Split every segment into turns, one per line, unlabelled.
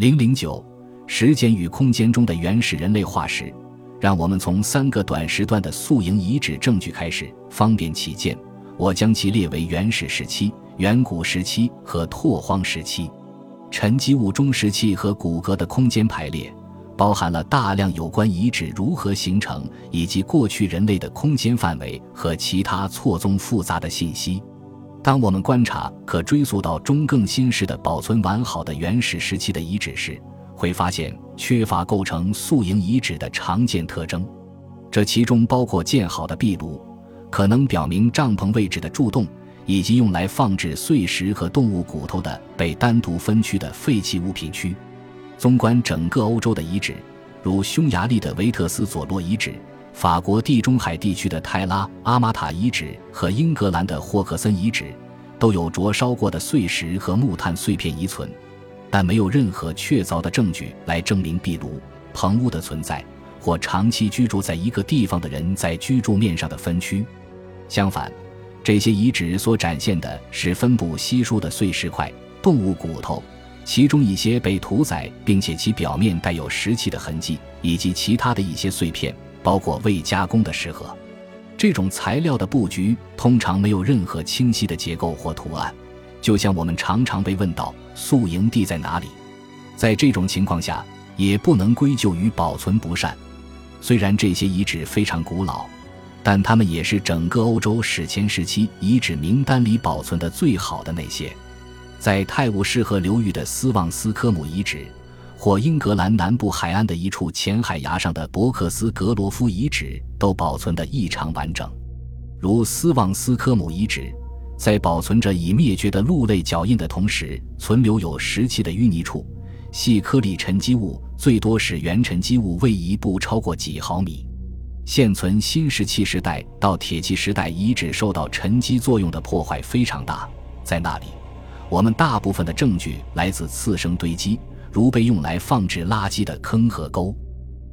零零九，时间与空间中的原始人类化石。让我们从三个短时段的宿营遗址证据开始，方便起见，我将其列为原始时期、远古时期和拓荒时期。沉积物中时期和骨骼的空间排列，包含了大量有关遗址如何形成以及过去人类的空间范围和其他错综复杂的信息。当我们观察可追溯到中更新世的保存完好的原始时期的遗址时，会发现缺乏构成宿营遗址的常见特征，这其中包括建好的壁炉，可能表明帐篷位置的柱洞，以及用来放置碎石和动物骨头的被单独分区的废弃物品区。纵观整个欧洲的遗址，如匈牙利的维特斯佐洛遗址、法国地中海地区的泰拉阿玛塔遗址和英格兰的霍克森遗址，都有灼烧过的碎石和木炭碎片遗存。但没有任何确凿的证据来证明壁炉、棚屋的存在，或长期居住在一个地方的人在居住面上的分区。相反，这些遗址所展现的是分布稀疏的碎石块、动物骨头，其中一些被屠宰，并且其表面带有石器的痕迹，以及其他的一些碎片，包括未加工的石盒。这种材料的布局通常没有任何清晰的结构或图案。就像我们常常被问到宿营地在哪里，在这种情况下，也不能归咎于保存不善。虽然这些遗址非常古老，但它们也是整个欧洲史前时期遗址名单里保存的最好的那些。在泰晤士河流域的斯旺斯科姆遗址，或英格兰南部海岸的一处浅海崖上的伯克斯格罗夫遗址，都保存得异常完整，如斯旺斯科姆遗址。在保存着已灭绝的鹿类脚印的同时，存留有石器的淤泥处，细颗粒沉积物最多使原沉积物位移不超过几毫米。现存新石器时代到铁器时代遗址受到沉积作用的破坏非常大，在那里，我们大部分的证据来自次生堆积，如被用来放置垃圾的坑和沟。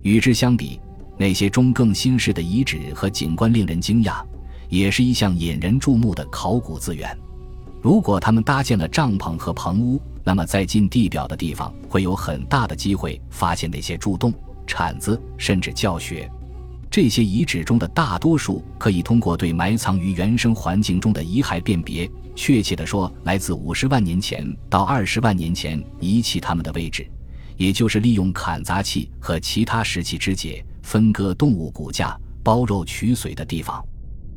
与之相比，那些中更新式的遗址和景观令人惊讶。也是一项引人注目的考古资源。如果他们搭建了帐篷和棚屋，那么在近地表的地方会有很大的机会发现那些柱洞、铲子，甚至教学。这些遗址中的大多数可以通过对埋藏于原生环境中的遗骸辨别，确切地说，来自五十万年前到二十万年前遗弃它们的位置，也就是利用砍砸器和其他石器肢解分割动物骨架、剥肉取髓的地方。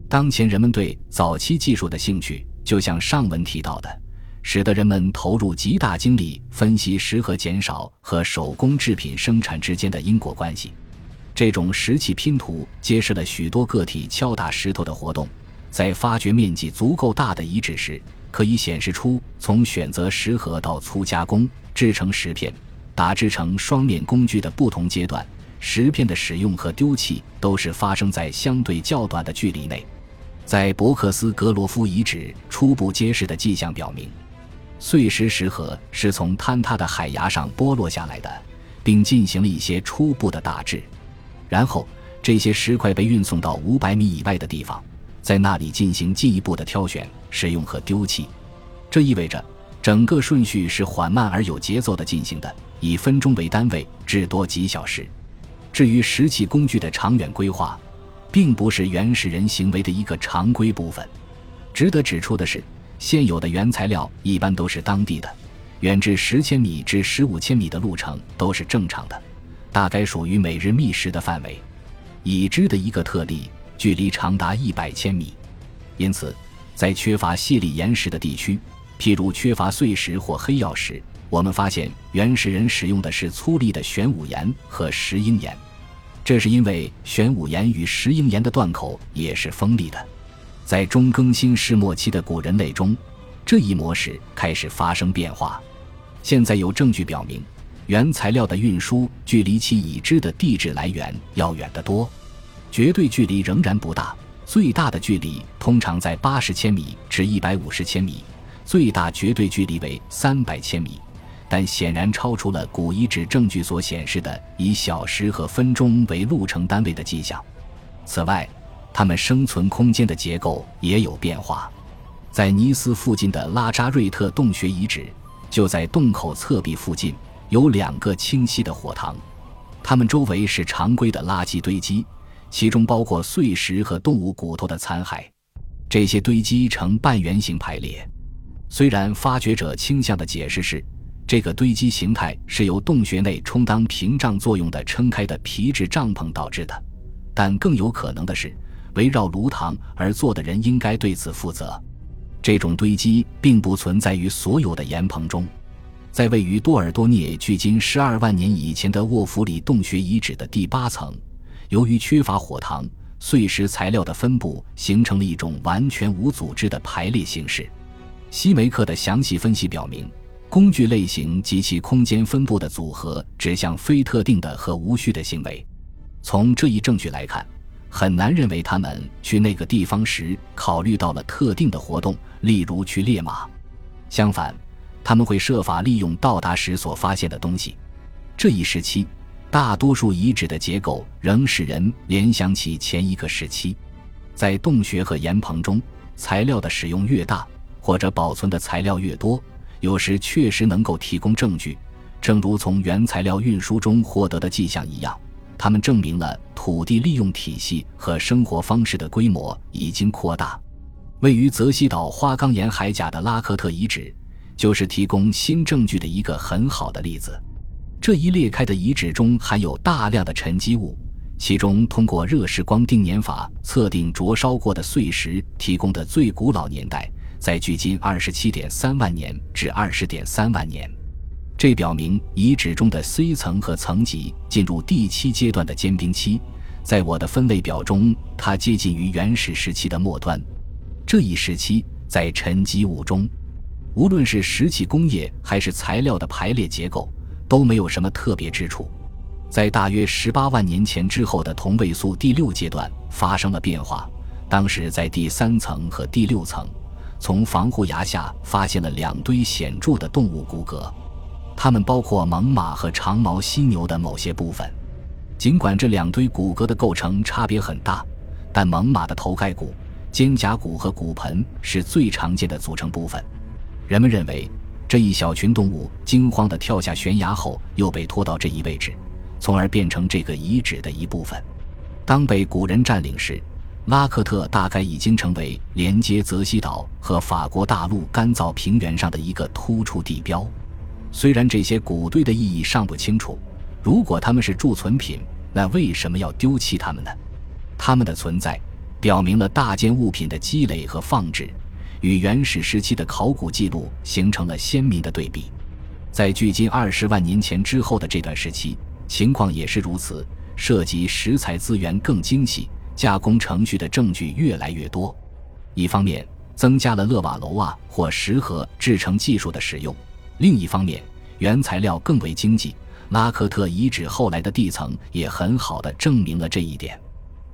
当前人们对早期技术的兴趣，就像上文提到的，使得人们投入极大精力分析石盒减少和手工制品生产之间的因果关系。这种石器拼图揭示了许多个体敲打石头的活动，在发掘面积足够大的遗址时，可以显示出从选择石盒到粗加工、制成石片、打制成双面工具的不同阶段，石片的使用和丢弃都是发生在相对较短的距离内。在博克斯格罗夫遗址初步揭示的迹象表明，碎石石盒是从坍塌的海崖上剥落下来的，并进行了一些初步的打制。然后，这些石块被运送到五百米以外的地方，在那里进行进一步的挑选、使用和丢弃。这意味着整个顺序是缓慢而有节奏的进行的，以分钟为单位，至多几小时。至于石器工具的长远规划，并不是原始人行为的一个常规部分。值得指出的是，现有的原材料一般都是当地的，远至十千米至十五千米的路程都是正常的，大概属于每日觅食的范围。已知的一个特例，距离长达一百千米。因此，在缺乏细粒岩石的地区，譬如缺乏碎石或黑曜石，我们发现原始人使用的是粗粒的玄武岩和石英岩。这是因为玄武岩与石英岩的断口也是锋利的，在中更新世末期的古人类中，这一模式开始发生变化。现在有证据表明，原材料的运输距离其已知的地质来源要远得多，绝对距离仍然不大，最大的距离通常在八十千米至一百五十千米，最大绝对距离为三百千米。但显然超出了古遗址证据所显示的以小时和分钟为路程单位的迹象。此外，它们生存空间的结构也有变化。在尼斯附近的拉扎瑞特洞穴遗址，就在洞口侧壁附近，有两个清晰的火塘，它们周围是常规的垃圾堆积，其中包括碎石和动物骨头的残骸。这些堆积呈半圆形排列。虽然发掘者倾向的解释是，这个堆积形态是由洞穴内充当屏障作用的撑开的皮质帐篷导致的，但更有可能的是，围绕炉膛而坐的人应该对此负责。这种堆积并不存在于所有的岩棚中，在位于多尔多涅距今十二万年以前的沃弗里洞穴遗址的第八层，由于缺乏火塘，碎石材料的分布形成了一种完全无组织的排列形式。西梅克的详细分析表明，工具类型及其空间分布的组合指向非特定的和无序的行为。从这一证据来看，很难认为他们去那个地方时考虑到了特定的活动，例如去猎马。相反，他们会设法利用到达时所发现的东西。这一时期，大多数遗址的结构仍使人联想起前一个时期。在洞穴和岩棚中，材料的使用越大。或者保存的材料越多，有时确实能够提供证据，正如从原材料运输中获得的迹象一样，它们证明了土地利用体系和生活方式的规模已经扩大。位于泽西岛花岗岩海甲的拉克特遗址，就是提供新证据的一个很好的例子。这一裂开的遗址中含有大量的沉积物，其中通过热释光定年法测定灼烧过的碎石提供的最古老年代。在距今二十七点三万年至二十点三万年，这表明遗址中的 C 层和层级进入第七阶段的坚冰期。在我的分类表中，它接近于原始时期的末端。这一时期在沉积物中，无论是石器工业还是材料的排列结构，都没有什么特别之处。在大约十八万年前之后的同位素第六阶段发生了变化，当时在第三层和第六层。从防护崖下发现了两堆显著的动物骨骼，它们包括猛犸和长毛犀牛的某些部分。尽管这两堆骨骼的构成差别很大，但猛犸的头盖骨、肩胛骨和骨盆是最常见的组成部分。人们认为，这一小群动物惊慌地跳下悬崖后，又被拖到这一位置，从而变成这个遗址的一部分。当被古人占领时，拉克特大概已经成为连接泽西岛和法国大陆干燥平原上的一个突出地标。虽然这些古堆的意义尚不清楚，如果它们是贮存品，那为什么要丢弃它们呢？它们的存在表明了大件物品的积累和放置，与原始时期的考古记录形成了鲜明的对比。在距今二十万年前之后的这段时期，情况也是如此，涉及石材资源更精细。加工程序的证据越来越多，一方面增加了勒瓦楼瓦或石盒制成技术的使用，另一方面原材料更为经济。拉克特遗址后来的地层也很好的证明了这一点。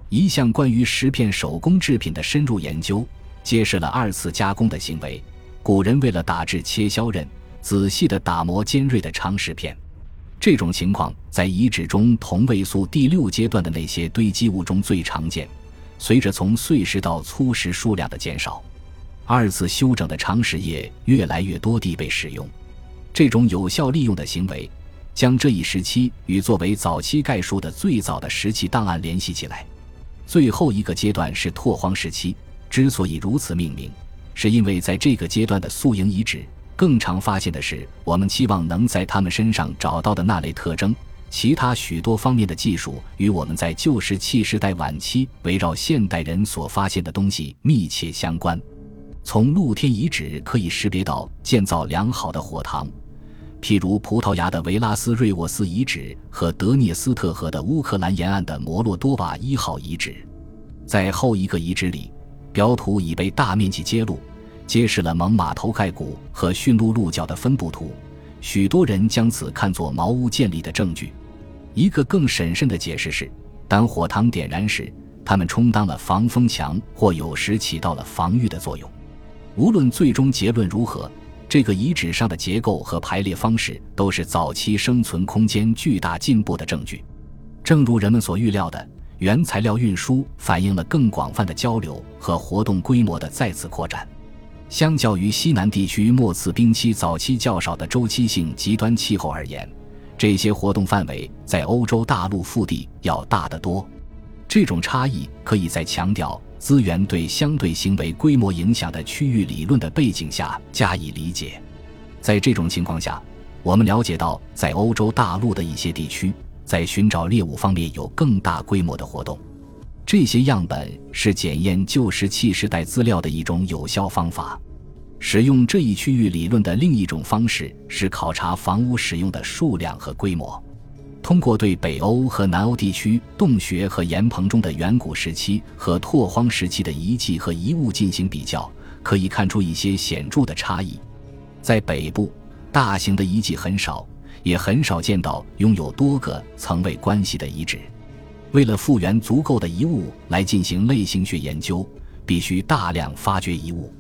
一项关于石片手工制品的深入研究，揭示了二次加工的行为。古人为了打制切削刃，仔细地打磨尖锐的长石片。这种情况在遗址中同位素第六阶段的那些堆积物中最常见。随着从碎石到粗石数量的减少，二次修整的长石液越来越多地被使用。这种有效利用的行为，将这一时期与作为早期概述的最早的石器档案联系起来。最后一个阶段是拓荒时期，之所以如此命名，是因为在这个阶段的宿营遗址。更常发现的是，我们期望能在他们身上找到的那类特征。其他许多方面的技术与我们在旧石器时代晚期围绕现代人所发现的东西密切相关。从露天遗址可以识别到建造良好的火塘，譬如葡萄牙的维拉斯瑞沃斯遗址和德涅斯特河的乌克兰沿岸的摩洛多瓦一号遗址。在后一个遗址里，表土已被大面积揭露。揭示了猛犸头盖骨和驯鹿鹿角的分布图，许多人将此看作茅屋建立的证据。一个更审慎的解释是，当火塘点燃时，它们充当了防风墙，或有时起到了防御的作用。无论最终结论如何，这个遗址上的结构和排列方式都是早期生存空间巨大进步的证据。正如人们所预料的，原材料运输反映了更广泛的交流和活动规模的再次扩展。相较于西南地区末次冰期早期较少的周期性极端气候而言，这些活动范围在欧洲大陆腹地要大得多。这种差异可以在强调资源对相对行为规模影响的区域理论的背景下加以理解。在这种情况下，我们了解到，在欧洲大陆的一些地区，在寻找猎物方面有更大规模的活动。这些样本是检验旧石器时代资料的一种有效方法。使用这一区域理论的另一种方式是考察房屋使用的数量和规模。通过对北欧和南欧地区洞穴和岩棚中的远古时期和拓荒时期的遗迹和遗物进行比较，可以看出一些显著的差异。在北部，大型的遗迹很少，也很少见到拥有多个层位关系的遗址。为了复原足够的遗物来进行类型学研究，必须大量发掘遗物。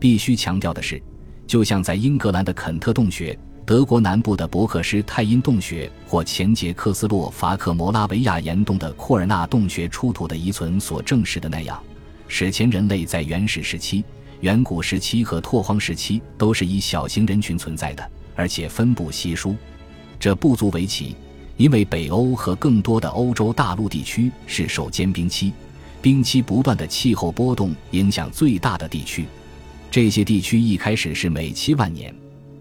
必须强调的是，就像在英格兰的肯特洞穴、德国南部的伯克施泰因洞穴或前捷克斯洛伐克摩拉维亚岩洞的库尔纳洞穴出土的遗存所证实的那样，史前人类在原始时期、远古时期和拓荒时期都是以小型人群存在的，而且分布稀疏。这不足为奇。因为北欧和更多的欧洲大陆地区是受间冰期、冰期不断的气候波动影响最大的地区，这些地区一开始是每七万年，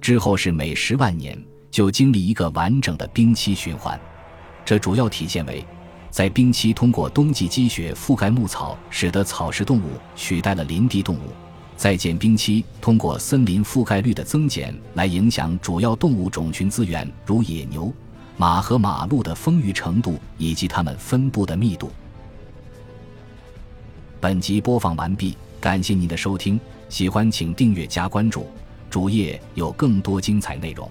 之后是每十万年就经历一个完整的冰期循环。这主要体现为，在冰期通过冬季积雪覆盖牧草，使得草食动物取代了林地动物；在减冰期通过森林覆盖率的增减来影响主要动物种群资源，如野牛。马和马鹿的丰腴程度以及它们分布的密度。本集播放完毕，感谢您的收听，喜欢请订阅加关注，主页有更多精彩内容。